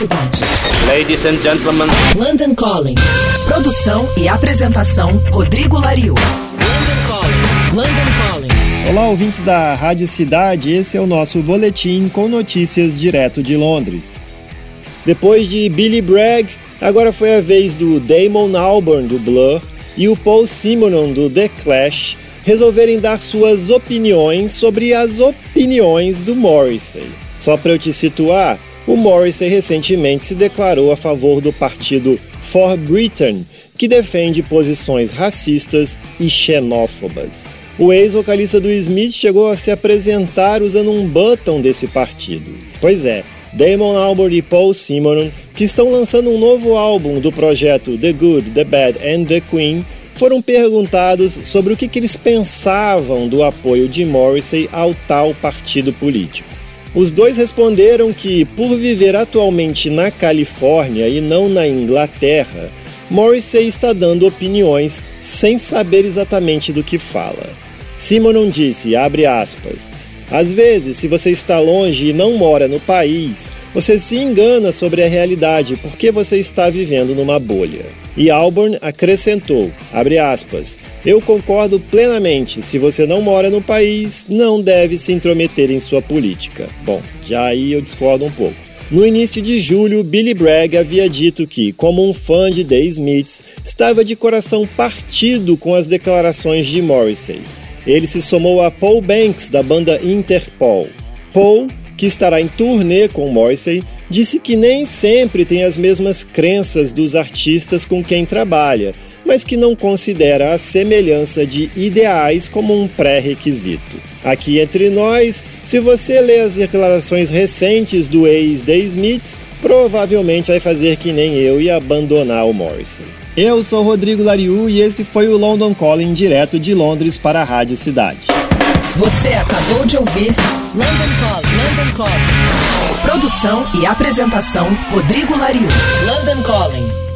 Cidade. Ladies and gentlemen. London Calling. Produção e apresentação Rodrigo Lariu. London Calling. London Calling. Olá, ouvintes da Rádio Cidade. Esse é o nosso boletim com notícias direto de Londres. Depois de Billy Bragg, agora foi a vez do Damon Albarn do Blur e o Paul Simonon do The Clash resolverem dar suas opiniões sobre as opiniões do Morrissey. Só para eu te situar, o Morrissey recentemente se declarou a favor do partido For Britain, que defende posições racistas e xenófobas. O ex-vocalista do Smith chegou a se apresentar usando um button desse partido. Pois é, Damon Albarn e Paul Simonon, que estão lançando um novo álbum do projeto The Good, The Bad and The Queen, foram perguntados sobre o que, que eles pensavam do apoio de Morrissey ao tal partido político. Os dois responderam que, por viver atualmente na Califórnia e não na Inglaterra, Morrissey está dando opiniões sem saber exatamente do que fala. Simonon disse, abre aspas, às vezes, se você está longe e não mora no país, você se engana sobre a realidade porque você está vivendo numa bolha. E Alborn acrescentou, aspas, eu concordo plenamente, se você não mora no país, não deve se intrometer em sua política. Bom, já aí eu discordo um pouco. No início de julho, Billy Bragg havia dito que, como um fã de The Smiths, estava de coração partido com as declarações de Morrissey. Ele se somou a Paul Banks, da banda Interpol. Paul, que estará em turnê com Morrissey, disse que nem sempre tem as mesmas crenças dos artistas com quem trabalha, mas que não considera a semelhança de ideais como um pré-requisito. Aqui entre nós, se você ler as declarações recentes do ex-The Smiths, provavelmente vai fazer que nem eu e abandonar o Morrison. Eu sou Rodrigo Lariu e esse foi o London Calling direto de Londres para a Rádio Cidade. Você acabou de ouvir London Calling. London Calling. Produção e apresentação Rodrigo Lariu. London Calling.